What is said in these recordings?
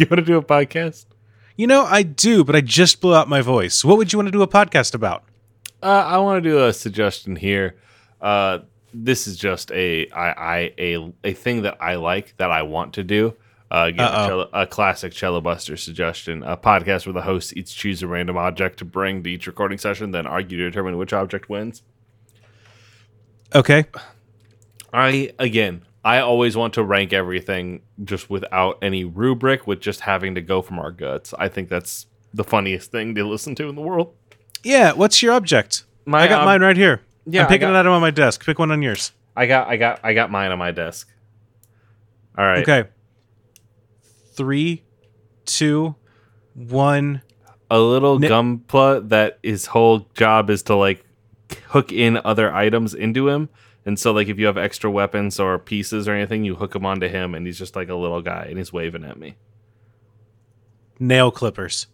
you want to do a podcast? You know, I do, but I just blew out my voice. What would you want to do a podcast about? Uh, I want to do a suggestion here. Uh, this is just a I, I a a thing that I like that I want to do. Uh, a, cello, a classic Cello Buster suggestion: a podcast where the hosts each choose a random object to bring to each recording session, then argue to determine which object wins. Okay. I again, I always want to rank everything just without any rubric, with just having to go from our guts. I think that's the funniest thing to listen to in the world. Yeah, what's your object? My I got ob- mine right here. Yeah, I'm picking I it out on my desk. Pick one on yours. I got, I got, I got mine on my desk. All right. Okay. Three, two, one. A little Ni- Gunpla that his whole job is to like hook in other items into him. And so, like, if you have extra weapons or pieces or anything, you hook them onto him, and he's just like a little guy, and he's waving at me. Nail clippers.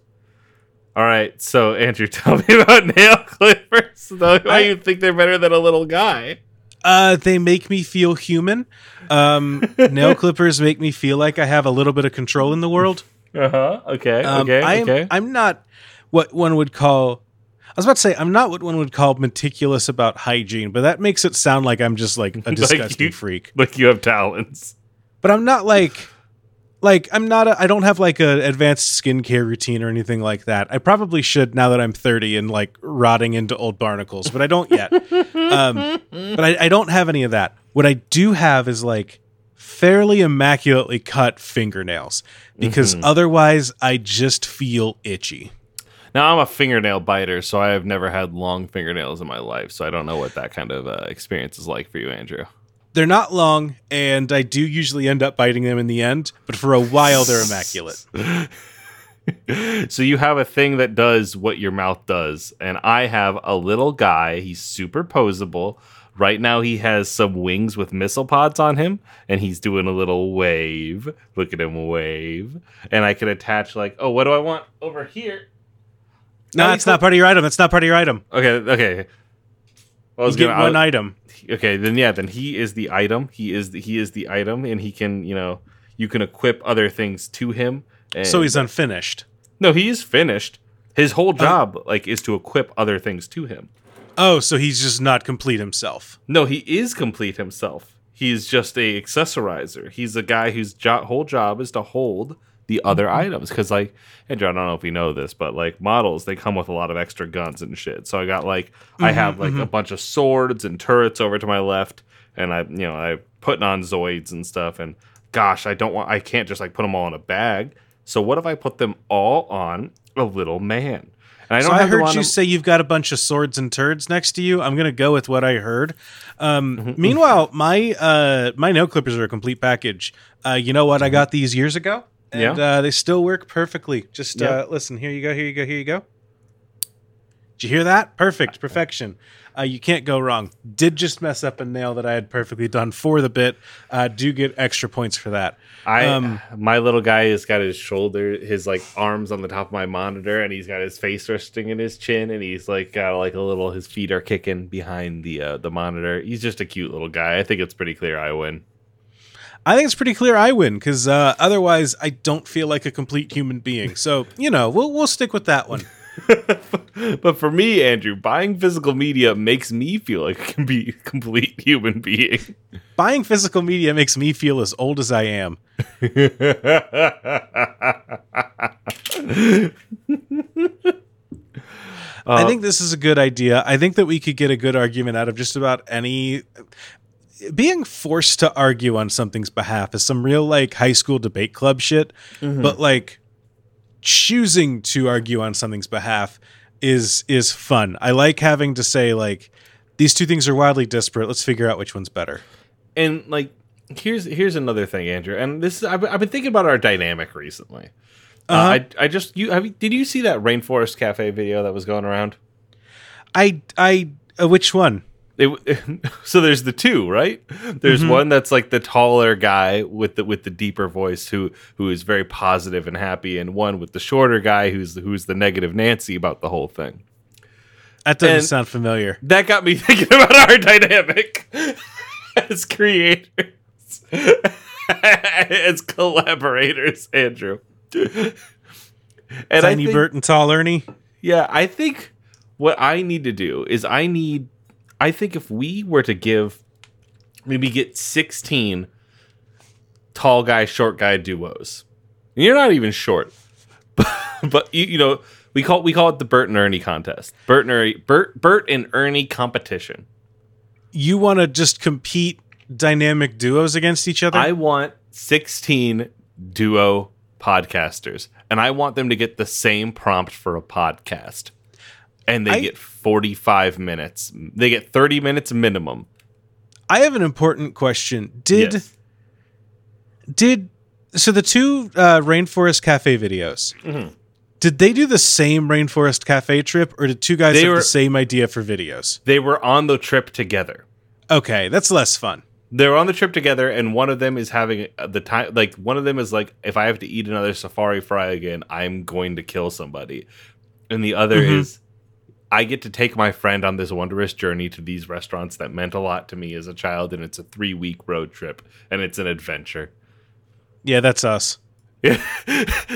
All right, so Andrew, tell me about nail clippers. Why I- you think they're better than a little guy? Uh, they make me feel human. Um, nail clippers make me feel like I have a little bit of control in the world. Uh huh. Okay. Um, okay. I'm, okay. I'm not what one would call. I was about to say I'm not what one would call meticulous about hygiene, but that makes it sound like I'm just like a Like disgusting you- freak. like you have talents. But I'm not like, like I'm not. A, I don't have like a advanced skincare routine or anything like that. I probably should now that I'm 30 and like rotting into old barnacles, but I don't yet. um, but I, I don't have any of that. What I do have is like fairly immaculately cut fingernails because Mm-hmm. otherwise I just feel itchy. Now I'm a fingernail biter, so I have never had long fingernails in my life, so I don't know what that kind of uh, experience is like for you, Andrew. They're not long, and I do usually end up biting them in the end, but for a while they're immaculate. so you have a thing that does what your mouth does, and I have a little guy. He's super posable. Right now, he has some wings with missile pods on him, and he's doing a little wave. Look at him wave. And I can attach like, oh, what do I want over here? No, it's not part of your item. That's not part of your item. Okay, okay. I was You get gonna- I one was- item. okay then yeah then he is the item he is the, he is the item and he can you know you can equip other things to him and So he's unfinished. no he is finished his Oh. whole job like is to equip other things to him Oh, so he's just not complete himself. no he is complete himself he's just a accessorizer he's a guy whose jo- whole job is to hold the other Mm-hmm. items because like andrew i don't know if you know this but like models they come with a lot of extra guns and shit so i got like i Mm-hmm, have like a bunch of swords and turrets over to my left and i you know i putting on zoids and stuff and gosh i don't want i can't just like put them all in a bag so what if i put them all on a little man and i So don't I heard you them- say you've got a bunch of swords and turds next to you. I'm gonna go with what I heard. Um, Mm-hmm, meanwhile, my uh, my nail clippers are a complete package. Uh, you know what? I got these years ago, and. Yeah. uh, they still work perfectly. Just uh, listen. Here you go. Here you go. Here you go. Did you hear that? Perfect. Perfection. Uh, you can't go wrong. Did just mess up a nail that I had perfectly done for the bit. Uh, do get extra points for that. I Um, my little guy has got his shoulder, his like arms on the top of my monitor, and he's got his face resting in his chin, and he's like got like a little. His feet are kicking behind the uh, the monitor. He's just a cute little guy. I think it's pretty clear I win. I think it's pretty clear I win because uh, otherwise I don't feel like a complete human being. So you know we'll we'll stick with that one. but for me, Andrew, buying physical media makes me feel like I can be a complete human being. Buying physical media makes me feel as old as I am. I think this is a good idea. I think that we could get a good argument out of just about any. Being forced to argue on something's behalf is some real like high school debate club shit, but like choosing to argue on something's behalf is is fun. I like having to say like these two things are wildly disparate. Let's figure out which one's better. and like here's here's another thing, Andrew. And this is I've, I've been thinking about our dynamic recently. uh Uh-huh. I I just you have you, did you see that rainforest cafe video that was going around? I I uh, which one? It, so there's the two, right? There's Mm-hmm. one that's like the taller guy with the with the deeper voice who who is very positive and happy, and one with the shorter guy who's who's the negative Nancy about the whole thing. That doesn't And- sound familiar. That got me thinking about our dynamic as creators, as collaborators, Andrew. And Tiny think- Bert and Tall Ernie. yeah, I think what I need to do is I need I think if we were to give maybe get 16 tall guy short guy duos. And you're not even short. But, but you, you know, we call we call it the Bert and Ernie contest. Bert and Ernie Bert Bert and Ernie competition. You want to just compete dynamic duos against each other? I want 16 duo podcasters and I want them to get the same prompt for a podcast. And they I- get 45 minutes. They get 30 minutes minimum. I have an important question. Did Yes. did so the two uh, Rainforest Cafe videos? Mm-hmm. Did they do the same Rainforest Cafe trip, or did two guys They have were- the same idea for videos? They were on the trip together. Okay, that's less fun. They're on the trip together, and one of them is having uh, the time. Like one of them is like, if I have to eat another safari fry again, I'm going to kill somebody, and the other Mhm. is, I get to take my friend on this wondrous journey to these restaurants that meant a lot to me as a child, and it's a three week road trip, and it's an adventure. Yeah, that's us.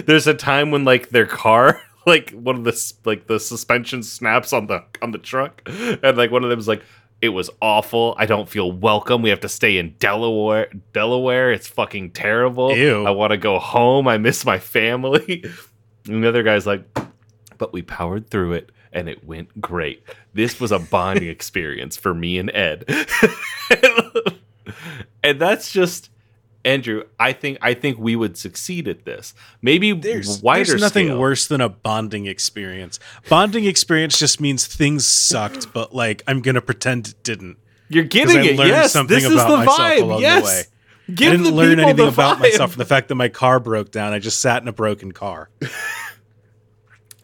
There's a time when like their car, like one of the like the suspension snaps on the on the truck, and like one of them is like, "It was awful. I don't feel welcome. We have to stay in Delaware. Delaware. It's fucking terrible. Ew. I want to go home. I miss my family." And the other guy's like, "But we powered through it." And it went great. This was a bonding experience for me and Ed. and that's just Andrew, I think I think we would succeed at this. Maybe There's, wider there's nothing scale. worse than a bonding experience. Bonding experience just means things sucked, but like I'm gonna pretend it didn't. You're getting I it. Yes, something this is about the vibe. the yes. Give I didn't the learn anything about myself from the fact that my car broke down. I just sat in a broken car.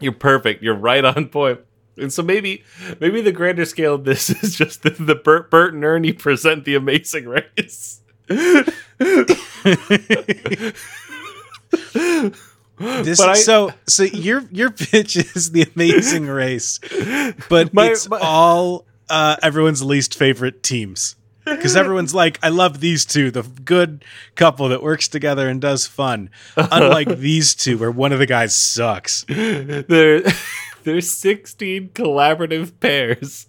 You're perfect. You're right on point. And so maybe maybe the grander scale of this is just the, the Bert, Bert and Ernie present the amazing race. This I- so so your your pitch is the amazing race, but My- it's my- all uh, everyone's least favorite teams because everyone's like, I love these two, the good couple that works together and does fun. Unlike these two, where one of the guys sucks. there there's 16 collaborative pairs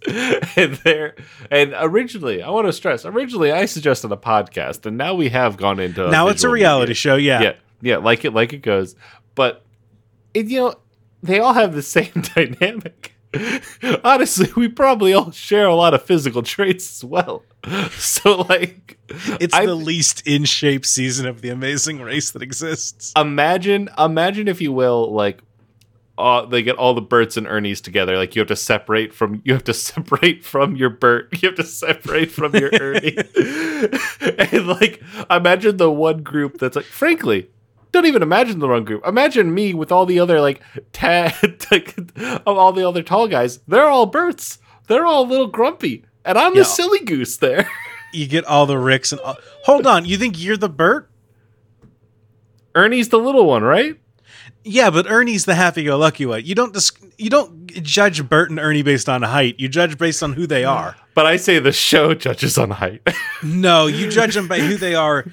and they're and originally i want to stress originally i suggested a podcast and now we have gone into now it's a reality media. show, yeah. yeah yeah like it like it goes but it, you know they all have the same dynamic honestly we probably all share a lot of physical traits as well so like It's I- the least in shape season of the Amazing Race that exists. imagine imagine if you will like uh, they get all the Berts and Ernies together. Like you have to separate from you have to separate from your Bert. You have to separate from your Ernie. and like imagine the one group that's like, frankly, don't even imagine the wrong group. Imagine me with all the other like ta- of all the other tall guys. They're all Berts. They're all a little grumpy, and I'm Yeah. the silly goose there. You get all the Ricks and all- hold on. You think you're the Bert? Ernie's the little one, right? Yeah, but Ernie's the happy-go-lucky one. You don't dis- you don't judge Bert and Ernie based on height. You judge based on who they are. But I say the show judges on height. No, you judge them by who they are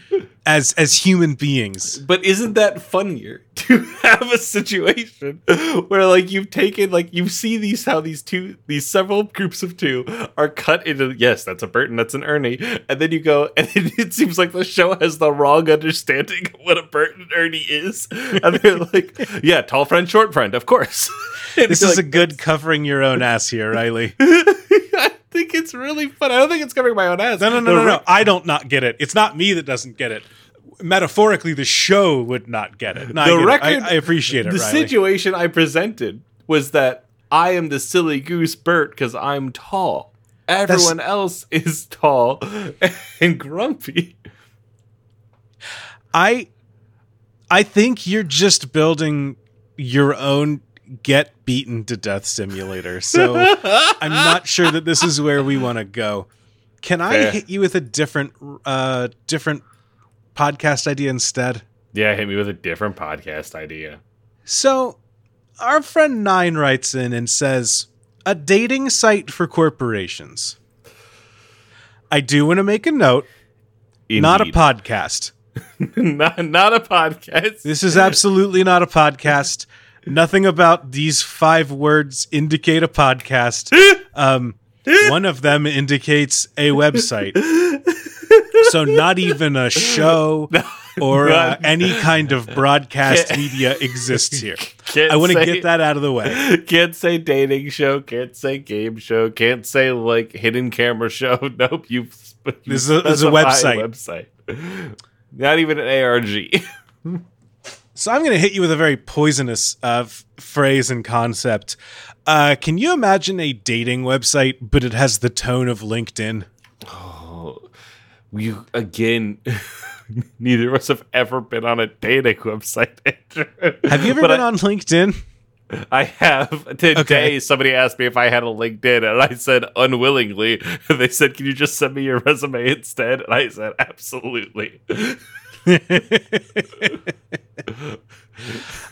as as human beings. But isn't that funnier to have a situation where like you've taken like you see these how these two these several groups of two are cut into yes that's a Burton that's an Ernie and then you go and it seems like the show has the wrong understanding of what a Bert and Ernie is and they're like yeah tall friend short friend of course This is a good covering your own ass here, Riley. I think it's really fun I don't think it's covering my own ass No, no, no, The no, no. re- I don't not get it. It's not me that doesn't get it. Metaphorically, the show would not get it. No, I, The get it. record- I, I appreciate it. the Riley. situation I presented was that I am the silly goose Bert because I'm tall. Everyone else is tall and grumpy. I I think you're just building your own get beaten to death simulator. So I'm not sure that this is where we want to go. Can I Fair. hit you with a different uh different podcast idea instead? Yeah, hit me with a different podcast idea. So our friend Nine writes in and says a dating site for corporations. I do want to make a note, not a podcast. not, not a podcast. This is absolutely not a podcast. Nothing about these five words indicate a podcast. Um, one of them indicates a website. So, not even a show or uh, any kind of broadcast media exists here. I want to get that out of the way. Can't say dating show. Can't say game show. Can't say like hidden camera show. Nope. You. you This is a- this is a website. Website. Not even an ARG. So, I'm going to hit you with a very poisonous uh, f- phrase and concept. Uh, can you imagine a dating website, but it has the tone of LinkedIn? we again. Neither of us have ever been on a dating website. Have you ever But been I- on LinkedIn? I have today. Okay. Somebody asked me if I had a LinkedIn, and I said unwillingly. They said, "Can you just send me your resume instead?" And I said, "Absolutely."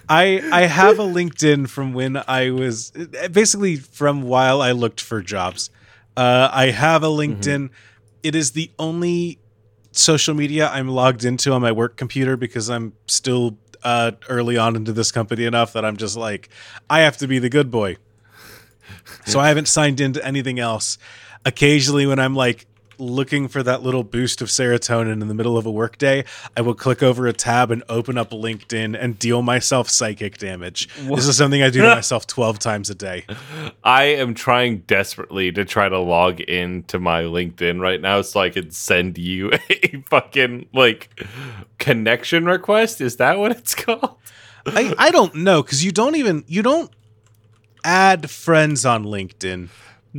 I I have a LinkedIn from when I was basically from while I looked for jobs. Uh, I have a LinkedIn. It is the only social media I'm logged into on my work computer because I'm still uh, early on into this company enough that I'm just like I have to be the good boy. So I haven't signed into anything else. Occasionally, when I'm like looking for that little boost of serotonin in the middle of a workday, I will click over a tab and open up LinkedIn and deal myself psychic damage. This is something I do to myself 12 times a day. I am trying desperately to try to log into my LinkedIn right now so I can send you a fucking like connection request. Is that what it's called? I, I don't know because you don't even you don't add friends on LinkedIn.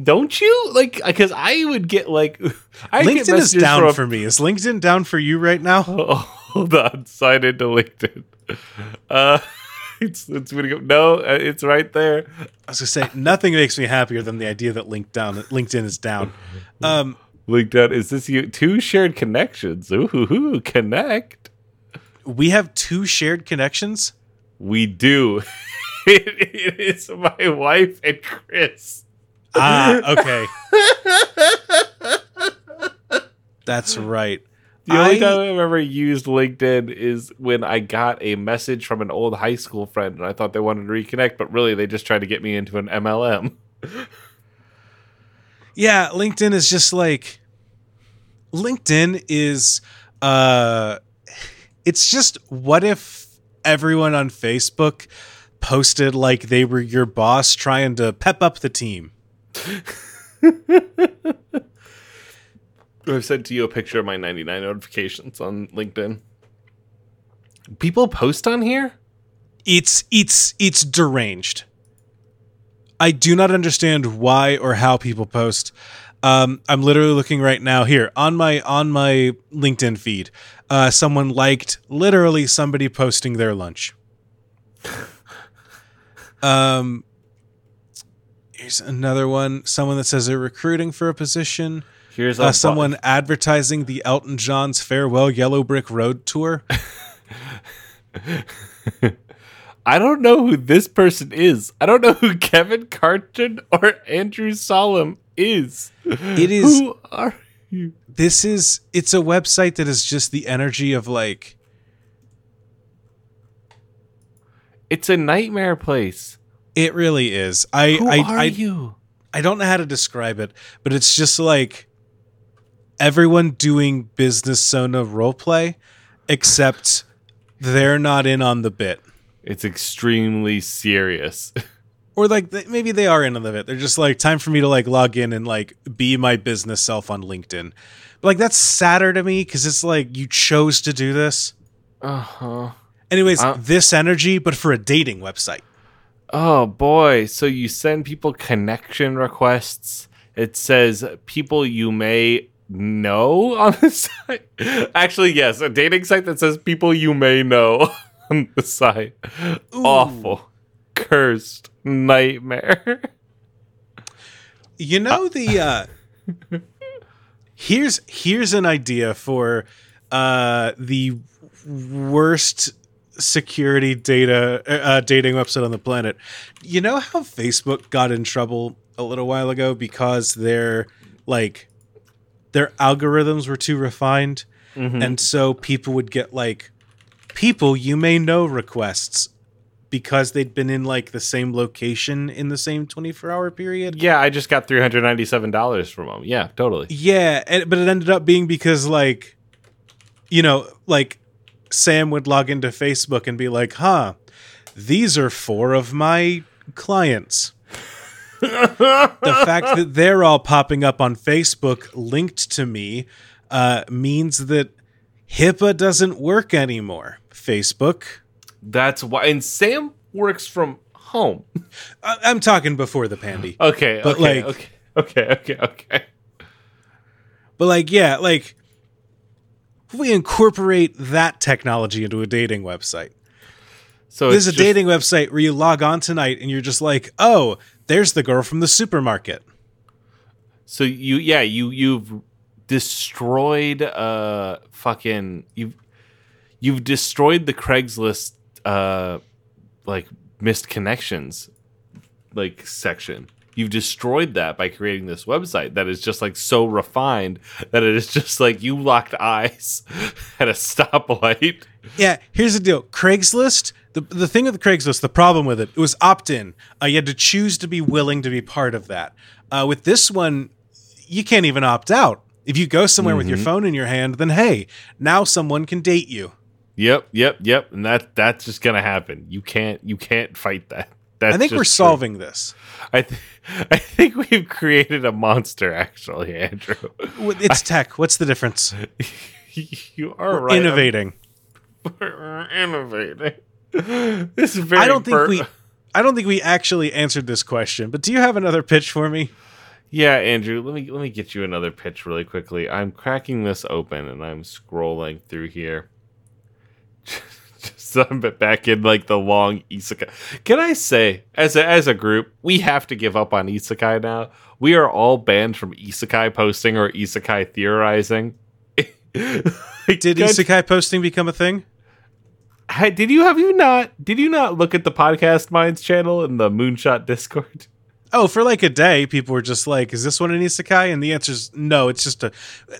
Don't you like? Because I would get like I get LinkedIn is down for me. Is LinkedIn down for you right now? Oh, hold on, sign into LinkedIn. Uh, it's it's gonna go. No, uh, it's right there. I was gonna say nothing makes me happier than the idea that LinkedIn LinkedIn is down. Um, LinkedIn. Is this you? Two shared connections. Ooh, hoo, hoo, connect. we have two shared connections. We do. it, it is my wife and Chris. Ah, okay. That's right. The only I- time I've ever used LinkedIn is when I got a message from an old high school friend, and I thought they wanted to reconnect, but really they just tried to get me into an MLM. Yeah, LinkedIn is just like LinkedIn is uh it's just what if everyone on Facebook posted like they were your boss trying to pep up the team. I've sent to you a picture of my 99 notifications on LinkedIn. People post on here? It's it's it's deranged. I do not understand why or how people post. Um, I'm literally looking right now here on my on my LinkedIn feed. Uh, someone liked literally somebody posting their lunch. Um, here's another one. Someone that says they're recruiting for a position. Here's Uh, bu- someone advertising the Elton John's farewell Yellow Brick Road tour. I don't know who this person is. I don't know who Kevin Carton or Andrew Solemn is. It is Who are you? this is it's a website that is just the energy of like It's a nightmare place. It really is. I Who I are I, you? I don't know how to describe it, but it's just like everyone doing business Sona roleplay, except they're not in on the bit. It's extremely serious. Or like th- maybe they are in on the bit. They're just like time for me to like log in and like be my business self on LinkedIn. But like that's sadder to me because it's like you chose to do this. uh huh. Anyways, Uh- this energy, but for a dating website. Oh boy. So you send people connection requests. It says people you may know on the site. Actually, yes, a dating site that says people you may know on the site. Awful. Cursed. Nightmare. You know the uh here's here's an idea for uh the worst security data uh, dating website on the planet. You know how Facebook got in trouble a little while ago because their like their algorithms were too refined Mhm. and so people would get like people you may know requests because they'd been in like the same location in the same 24 hour period. yeah, I just got $397 from them. Yeah, totally. Yeah, and, but it ended up being because like, you know, like Sam would log into Facebook and be like, "Huh, these are four of my clients." the fact that they're all popping up on Facebook linked to me uh, means that HIPAA doesn't work anymore. Facebook. That's why. And Sam works from home. I- I'm talking before the pandy. Okay, But, okay, like- okay, okay, okay, okay. But like, yeah, like if we incorporate that technology into a dating website. So There's a just- dating website where you log on tonight and you're just like, oh, there's the girl from the supermarket. So you, yeah, you you've destroyed uh fucking you've you've destroyed the Craigslist uh like missed connections like section. You've destroyed that by creating this website that is just like so refined that it is just like you locked eyes at a stoplight. Yeah, here's the deal. Craigslist, the the thing with Craigslist, the problem with it, it was opt-in. Uh, you had to choose to be willing to be part of that. Uh, with this one, you can't even opt out. If you go somewhere with your phone in your hand, then hey, now someone can date you. Yep, yep, yep. And that that's just gonna happen. You can't you can't fight that. That's I think we're true. solving this. I th- I think we've created a monster actually, Andrew. It's tech. What's the difference? you are We're right. innovating. We're innovating. This is very I don't think bur- we I don't think we actually answered this question, but do you have another pitch for me? Yeah, Andrew, let me let me get you another pitch really quickly. I'm cracking this open and I'm scrolling through here. Just so I'm back in like the long isekai. Can I say, as a as a group, we have to give up on isekai now. We are all banned from isekai posting or isekai theorizing. Like, Did isekai posting become a thing? Did you have you not did you not look at the podcast mines channel in the moonshot discord Oh, for like a day, people were just like, "Is this one an isekai?" And the answer is no. It's just a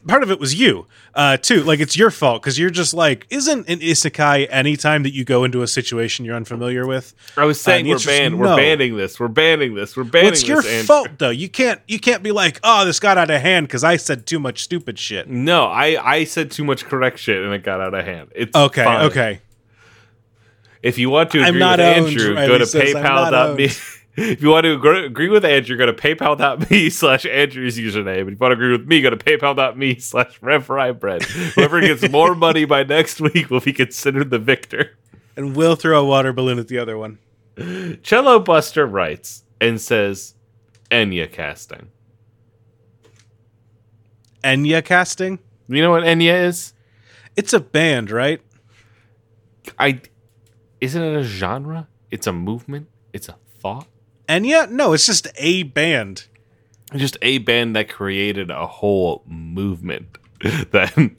part of it was you, uh, too. Like it's your fault because you're just like, "Isn't an isekai anytime that you go into a situation you're unfamiliar with?" i was saying the we're banned no. we're banning this we're banning this we're banning Well, it's your fault though. You can't you can't be like, "Oh, this got out of hand because I said too much stupid shit." no i i said too much correct shit and it got out of hand it's Okay, fine. okay. if you want to I'm agree not with owned, andrew go to I'm paypal.me if you want to agree with andrew go to paypal.me slash andrew's username if you want to agree with me go to paypal.me slash bread whoever gets more money by next week will be considered the victor And we'll throw a water balloon at the other one. Cello Buster writes and says Enya casting. Enya casting. You know what Enya is? It's a band, right? I isn't it a genre? It's a movement. It's a thought. Enya? No, it's just a band. Just a band that created a whole movement. then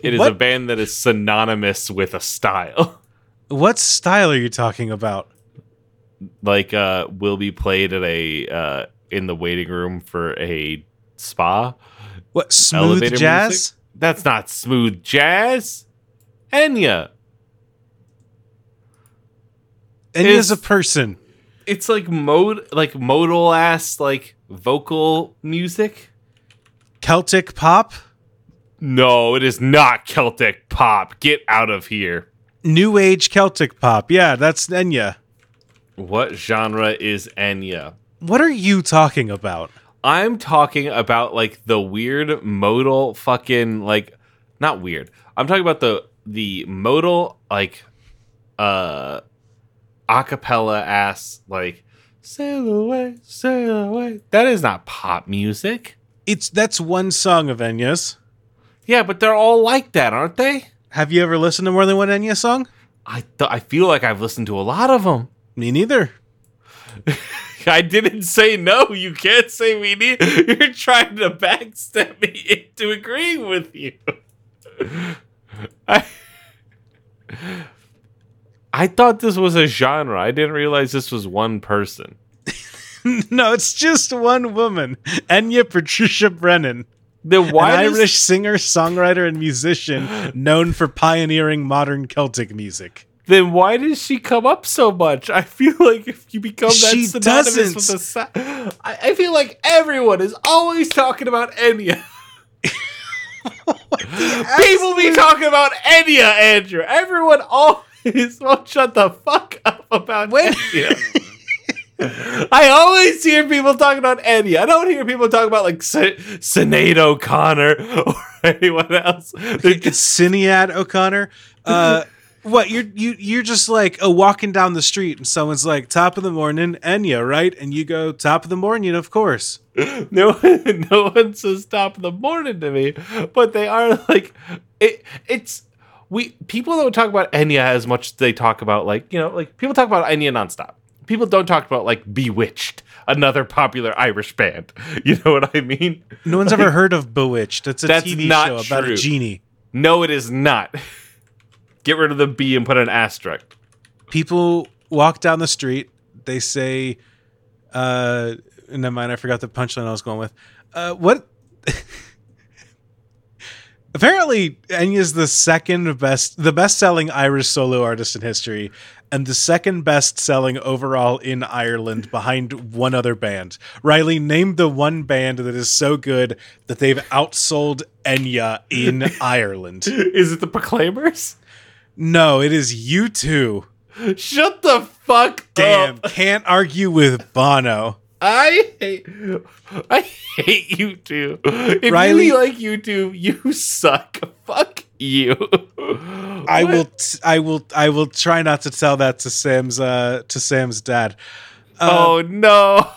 it is a band that is synonymous with a style. What style are you talking about? like uh will be played at a uh in the waiting room for a spa What smooth Elevator jazz? music? That's not smooth jazz. Enya. And Is- is a person. It's like mode like modal ass like vocal music. Celtic pop, No, it is not Celtic pop. Get out of here. new age Celtic pop. Yeah, that's Enya. What genre is Enya? What are you talking about? I'm talking about like the weird modal fucking like not weird. I'm talking about the the modal like uh acapella ass like sail away, sail away. That is not pop music. It's that's one song of Enya's. Yeah, but they're all like that, aren't they? Have you ever listened to more than one Enya song? I th- I feel like I've listened to a lot of them. Me neither. I didn't say no. You can't say we need. You're trying to backstep me into agreeing with you. I I thought this was a genre. I didn't realize this was one person. no, it's just one woman, Enya Patricia Brennan, The Irish singer, songwriter, and musician known for pioneering modern Celtic music. Then why does she come up so much? I feel like if you become that She synonymous doesn't. with the sa- I, I feel like everyone is always talking about Enya. People be talking about Enya, Andrew. Everyone always won't shut the fuck up about When- Enya. I always hear people talking about Enya. I don't hear people talk about like S- Sinead O'Connor or anyone else. They're just Sinead O'Connor. Uh, what you're you you're just like uh, walking down the street and someone's like top of the morning Enya right and you go top of the morning of course no one, no one says top of the morning to me, but they are like it. It's we people don't talk about Enya as much as they talk about like you know like people talk about Enya nonstop. People don't talk about like B*Witched, another popular Irish band. You know what I mean? no one's ever heard of Bewitched it's a TV not show about true. a genie No, it is not. Get rid of the B and put an asterisk. people walk down the street they say uh never mind I forgot the punchline I was going with uh what Apparently, Enya's the second best, the best selling Irish solo artist in history, and the second best selling overall in Ireland behind one other band. Riley, name the one band that is so good that they've outsold Enya in Ireland. Is it the Proclaimers? No, it is U2. Shut the fuck Damn, up. can't argue with Bono. I hate I hate U2. If Riley- you like U2, you suck. Fuck you. I What? will, t- I will, I will try not to tell that to Sam's, uh, to Sam's dad. Uh, Oh no.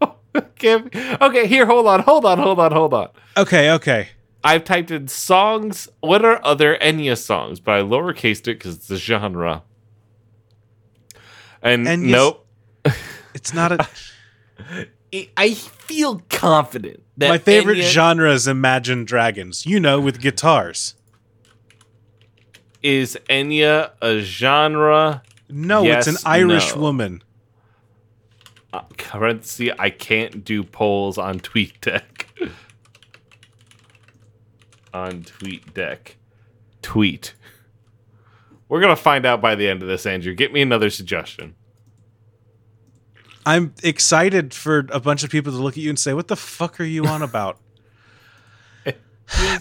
okay, okay, here, hold on, hold on, hold on, hold on. okay, okay. I've typed in songs. What are other Enya songs? But I lowercased it because it's a genre. And Enya's- nope. It's not a. I- I feel confident that My favorite Enya genre is Imagine Dragons. You know, with guitars. is Enya a genre. No, Yes, it's an Irish no. woman. Uh, currency. I can't do polls on TweetDeck. on TweetDeck. Tweet. We're gonna find out by the end of this, Andrew. Get me another suggestion. I'm excited for a bunch of people to look at you and say, "What the fuck are you on about?"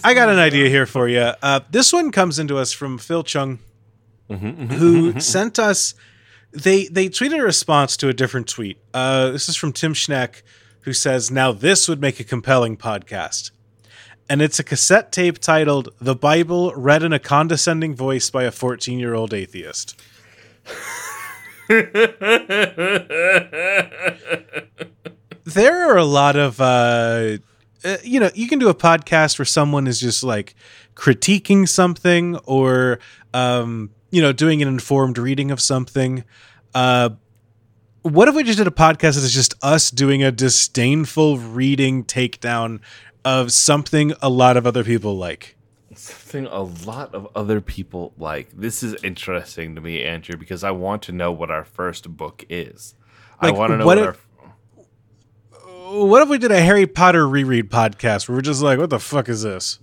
I got an idea here for you. Uh, this one comes into us from Phil Chung, who sent us. They they tweeted a response to a different tweet. Uh, this is from Tim Schneck, who says, "Now this would make a compelling podcast." And it's a cassette tape titled "The Bible Read in a Condescending Voice by a 14 year old Atheist." there are a lot of uh, uh, you know you can do a podcast where someone is just like critiquing something or um, you know doing an informed reading of something. Uh, what if we just did a podcast that is just us doing a disdainful reading takedown of something a lot of other people like Something a lot of other people like. This is interesting to me, Andrew, because I want to know what our first book is. Like, I want to know what what, if- our what if we did a Harry Potter reread podcast where we're just like, what the fuck is this?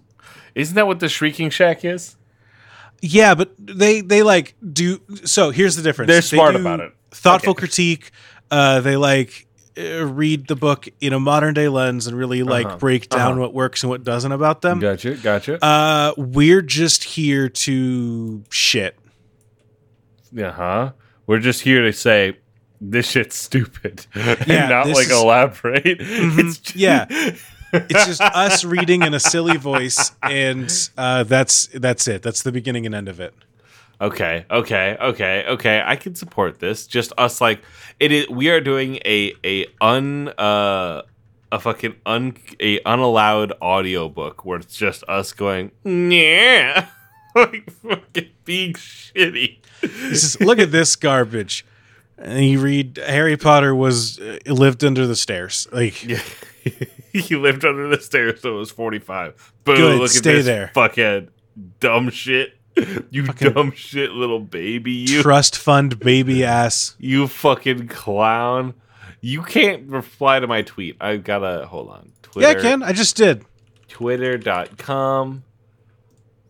Isn't that what the Shrieking Shack is? Yeah, but they they like do. So here's the difference. They're smart do about it. Thoughtful Okay. critique. Uh, they like read the book in a modern day lens and really like Uh-huh. break down Uh-huh. what works and what doesn't about them. Gotcha, gotcha. Uh, we're just here to shit. Uh huh. We're just here to say this shit's stupid, Yeah, and not like is- Mm-hmm. elaborate. It's just, Yeah. It's just us reading in a silly voice, and uh, that's that's it. That's the beginning and end of it. Okay, okay, okay, okay. I can support this. Just us like it is we are doing a a un uh a fucking un a unallowed audiobook where it's just us going, yeah. like fucking being shitty. This is look at this garbage. And you read Harry Potter was uh, lived under the stairs. Like Yeah. he lived under the stairs till it was 45. Boom, Good, look stay at this there. fuckhead. Dumb shit. You Fucking- dumb shit little baby. You trust fund baby ass. you fucking clown. You can't reply to my tweet. I gotta hold on. Twitter, Yeah, I can. I just did. Twitter.com.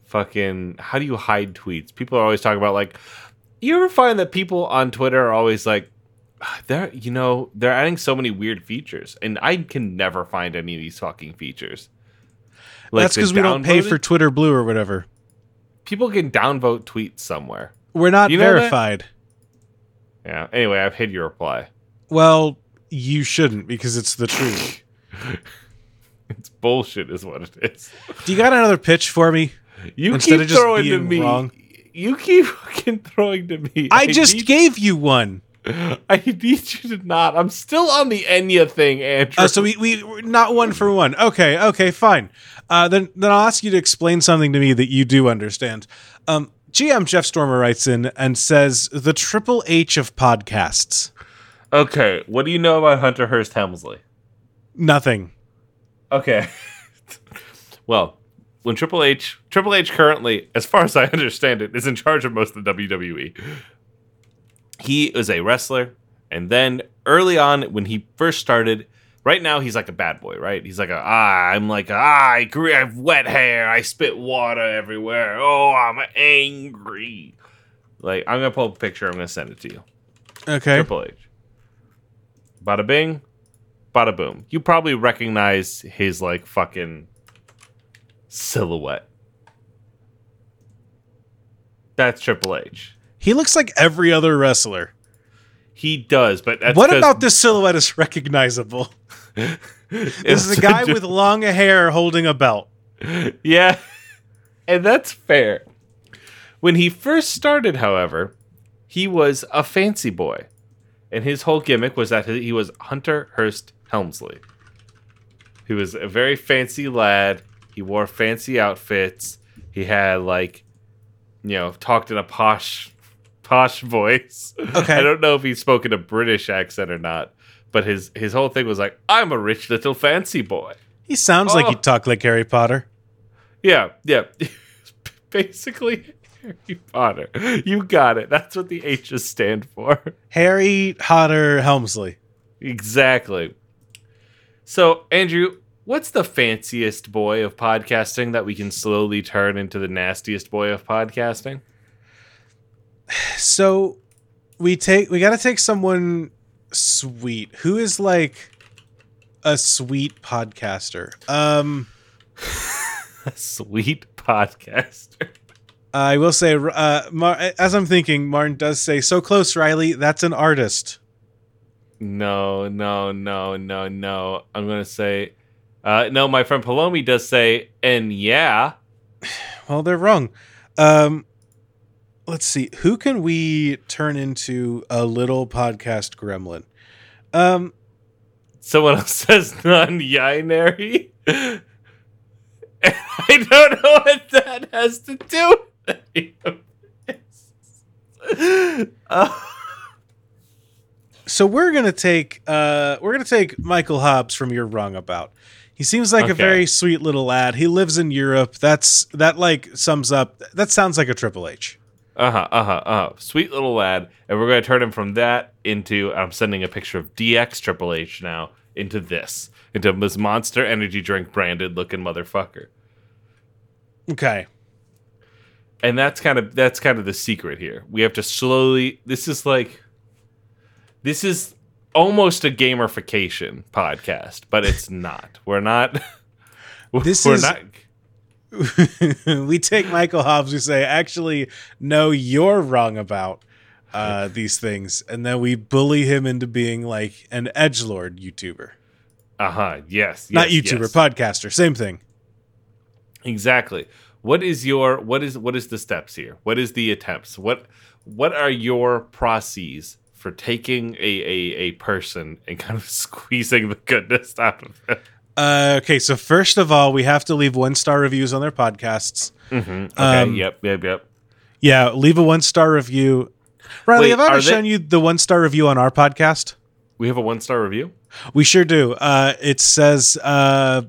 Fucking how do you hide tweets? People are always talking about like you ever find that people on Twitter are always like "Ah, they're you know, they're adding so many weird features and I can never find any of these fucking features. Like That's because we don't pay for Twitter Blue or whatever. People can downvote tweets somewhere. We're not You know that? verified. Yeah. Anyway, I've hid your reply. Well, you shouldn't because it's the truth. It's bullshit, is what it is. Do you got another pitch for me? You Instead keep of just throwing to me. wrong. You keep fucking throwing to me. I just need, gave you one. I need you to not. I'm still on the Enya thing, Andrew. Uh, so we we we're not one for one. Okay, okay, fine. Uh, then then I'll ask you to explain something to me that you do understand. Um, GM Jeff Stormer writes in and says the Triple H of podcasts. okay, what do you know about Hunter Hearst Helmsley? Nothing. Okay. well, when Triple H, Triple H currently, as far as I understand it, is in charge of most of the WWE. He is a wrestler, and then early on, when he first started, right now he's like a bad boy, right? He's like a ah, I'm like ah, I agree, I have wet hair, I spit water everywhere. Oh, I'm angry. Like I'm gonna pull up a picture, I'm gonna send it to you. Okay. Triple H. Bada bing, bada boom. You probably recognize his like fucking silhouette. That's Triple H. He looks like every other wrestler. He does, but that's what about this silhouette is recognizable? This is a guy with long hair holding a belt. yeah, and that's fair. When he first started, however, he was a fancy boy, and his whole gimmick was that he was Hunter Hearst Helmsley. He was a very fancy lad. He wore fancy outfits. He had like, you know, talked in a posh, posh voice. Okay. I don't know if he spoke in a British accent or not, but his his whole thing was like, "I'm a rich little fancy boy." He sounds like Oh. he talked like Harry Potter. Yeah, yeah. Basically, Harry Potter. You got it. That's what the H's stand for. Harry Potter Helmsley. Exactly. So, Andrew, what's the fanciest boy of podcasting that we can slowly turn into the nastiest boy of podcasting? So we take we got to take someone sweet. Who is like a sweet podcaster? Um A sweet podcaster. I will say uh Mar- as I'm thinking Martin does say so close Riley, that's an artist. No, no, no, no, no. I'm going to say, uh, no, my friend Palomi does say, and yeah. Well, they're wrong. Um let's see. Who can we turn into a little podcast gremlin? Um Someone else says non-binary. I don't know what that has to do. with any of this. Uh, so we're gonna take uh we're gonna take Michael Hobbs from You're Wrong About. He seems like a very sweet little lad. He lives in Europe. That's that like sums up that sounds like a Triple H. uh-huh, uh-huh, uh-huh. Sweet little lad. And we're going to turn him from that into, I'm sending a picture of DX Triple H now, into this, into this Monster Energy drink branded looking motherfucker. Okay. and that's kind of that's kind of the secret here. We have to slowly. This is like, this is almost a gamification podcast, but it's not. We're not. This we're is- not. we take Michael Hobbs, we say, actually, no, you're wrong about uh, these things, and then we bully him into being like an edge lord YouTuber, Uh huh. Yes, not YouTuber, yes. podcaster, same thing. Exactly. What is your what is what is the steps here? What is the attempts? What what are your processes for taking a a, a person and kind of squeezing the goodness out of them? Uh, okay, so first of all, we have to leave one star reviews on their podcasts. Okay. Um, yep. Yep. Yep. Yeah, leave a one star review. Riley, Wait, have I ever they- shown you the one star review on our podcast? We have a one star review. We sure do. Uh, it says, uh,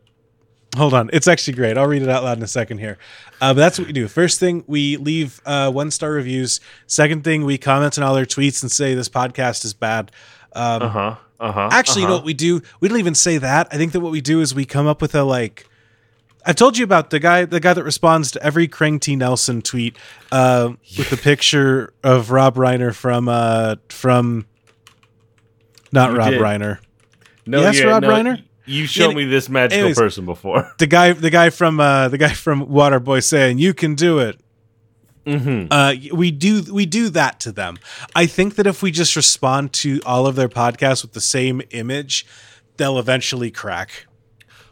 hold on. It's actually great. I'll read it out loud in a second here. Uh, but that's what we do. First thing, we leave uh, one star reviews. Second thing, we comment on all their tweets and say this podcast is bad. Um, Uh huh. Uh huh. Actually, you know what we do? We don't even say that. I think that what we do is we come up with a like. I've told you about the guy, the guy that responds to every Krang T Nelson tweet uh, with the picture of Rob Reiner from uh, from not You Rob did. Reiner, No, Yes, yeah, Rob no, Reiner? You showed me this magical anyways. person before. the guy, the guy from uh, the guy from Waterboy saying you can do it. Mm-hmm. Uh, we do we do that to them. I think that if we just respond to all of their podcasts with the same image, they'll eventually crack.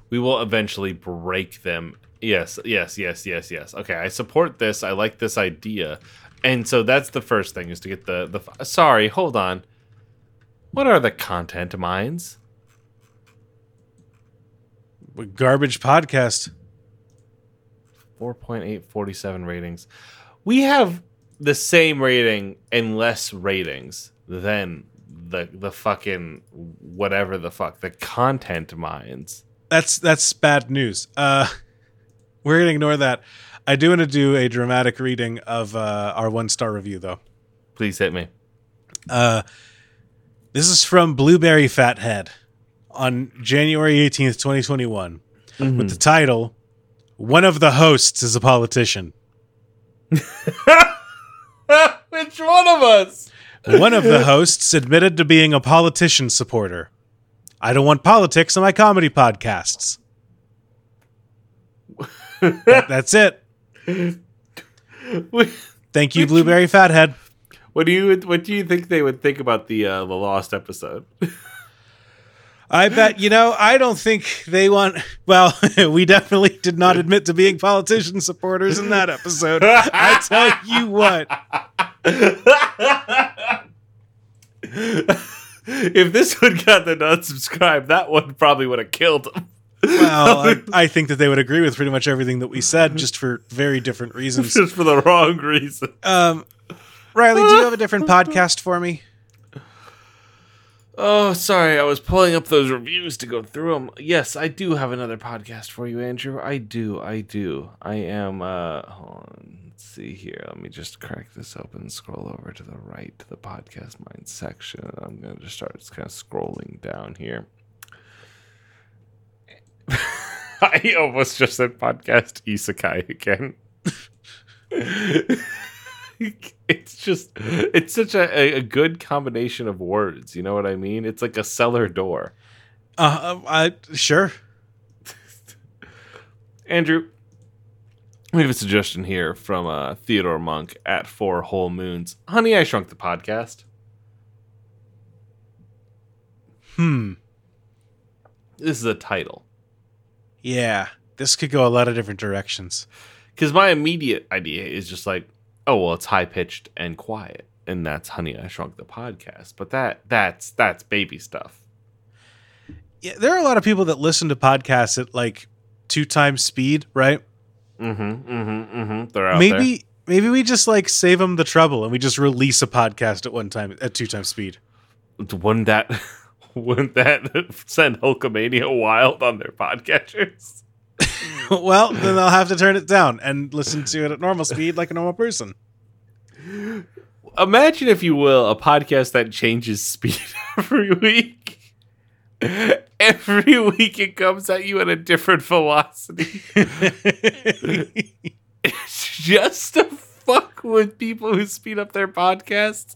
We will eventually break them. Yes, yes, yes, yes, yes. Okay, I support this. I like this idea. And so that's the first thing is to get the the. Sorry, hold on. What are the content mines? Garbage podcast. 4.847 ratings. We have the same rating and less ratings than the the fucking whatever the fuck the content mines. That's that's bad news. Uh, we're gonna ignore that. I do want to do a dramatic reading of uh, our one star review though. Please hit me. Uh, this is from Blueberry Fathead on January 18th, 2021, with the title One of the hosts is a politician. Which one of us? One of the hosts admitted to being a politician supporter. I don't want politics on my comedy podcasts. That- that's it. Thank you, Blueberry Fathead. What do you what do you think they would think about the uh, the lost episode? I bet you know. I don't think they want. Well, we definitely did not admit to being politician supporters in that episode. I tell you what. if this one got them to unsubscribe, that one probably would have killed them. Well, I, I think that they would agree with pretty much everything that we said, just for very different reasons. just for the wrong reason. Um, Riley, do you have a different podcast for me? Oh, sorry. I was pulling up those reviews to go through them. Yes, I do have another podcast for you, Andrew. I do. I do. I am. Uh, hold on. Let's see here. Let me just crack this open. Scroll over to the right to the podcast mind section. I'm gonna just start just kind of scrolling down here. I almost just said podcast isekai again. it's just it's such a, a, good combination of words you know what i mean it's like a cellar door Uh, I sure. andrew we have a suggestion here from uh, theodore monk at four whole moons honey i shrunk the podcast Hmm. this is a title Yeah, this could go a lot of different directions. because my immediate idea is just like oh well it's high pitched and quiet and that's honey i shrunk the podcast but that that's that's baby stuff Yeah, there are a lot of people that listen to podcasts at like two times speed, right? mm-hmm mm-hmm mm-hmm they're out maybe maybe we just like save them the trouble and we just release a podcast at one time at two times speed. there wouldn't that wouldn't that send hulkamania wild on their podcatchers well, then they'll have to turn it down and listen to it at normal speed like a normal person. Imagine, if you will, a podcast that changes speed every week. Every week it comes at you at a different velocity. it's just to fuck with people who speed up their podcasts,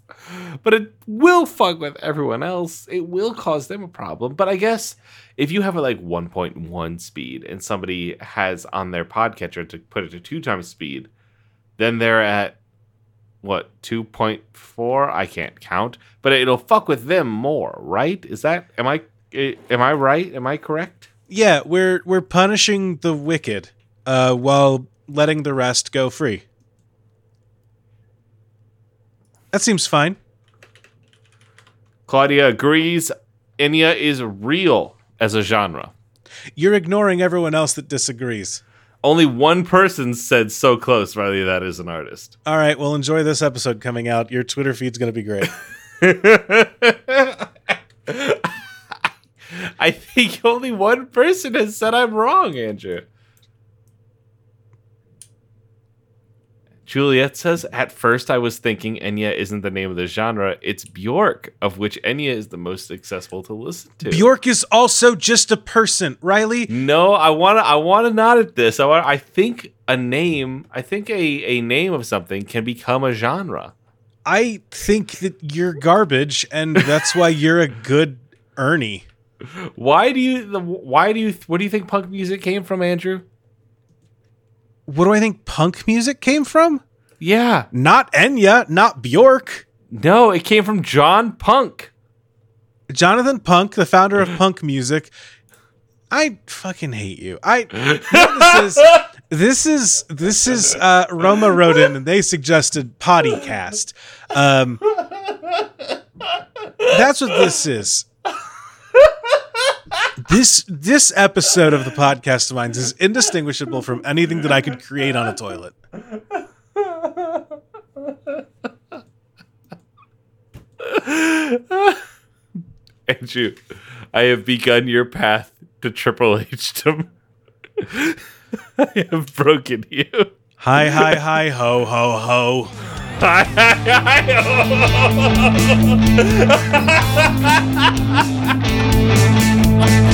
but it will fuck with everyone else. It will cause them a problem. But I guess if you have a like 1.1 speed and somebody has on their podcatcher to put it to two times speed, then they're at what 2.4 i can't count. But it'll fuck with them more right? Is that am i am i right? Am i correct? Yeah, we're we're punishing the wicked uh, while letting the rest go free. That seems fine. claudia agrees. Enya is real as a genre. You're ignoring everyone else that disagrees. Only one person said so close riley that is an artist All right, well, enjoy this episode coming out. Your Twitter feed's going to be great. i think only one person has said i'm wrong andrew Juliet says, At first I was thinking Enya isn't the name of the genre, it's Bjork, of which Enya is the most successful to listen to. Bjork is also just a person, Riley. No, I wanna I wanna nod at this. I want I think a name I think a, a name of something can become a genre. I think that you're garbage, and that's why you're a good Ernie. Why do you the why do you what do you think punk music came from, Andrew? What do I think punk music came from? Yeah. Not Enya, not Bjork. No, it came from John Punk. Jonathan Punk, the founder of punk music. I fucking hate you. I you know what this is this is this is uh, Roma wrote in and they suggested Pottycast. Um, that's what this is. This this episode of the podcast of mine is indistinguishable from anything that I could create on a toilet. Andrew, I have begun your path to Triple H. To I have broken you. Hi hi hi ho ho ho.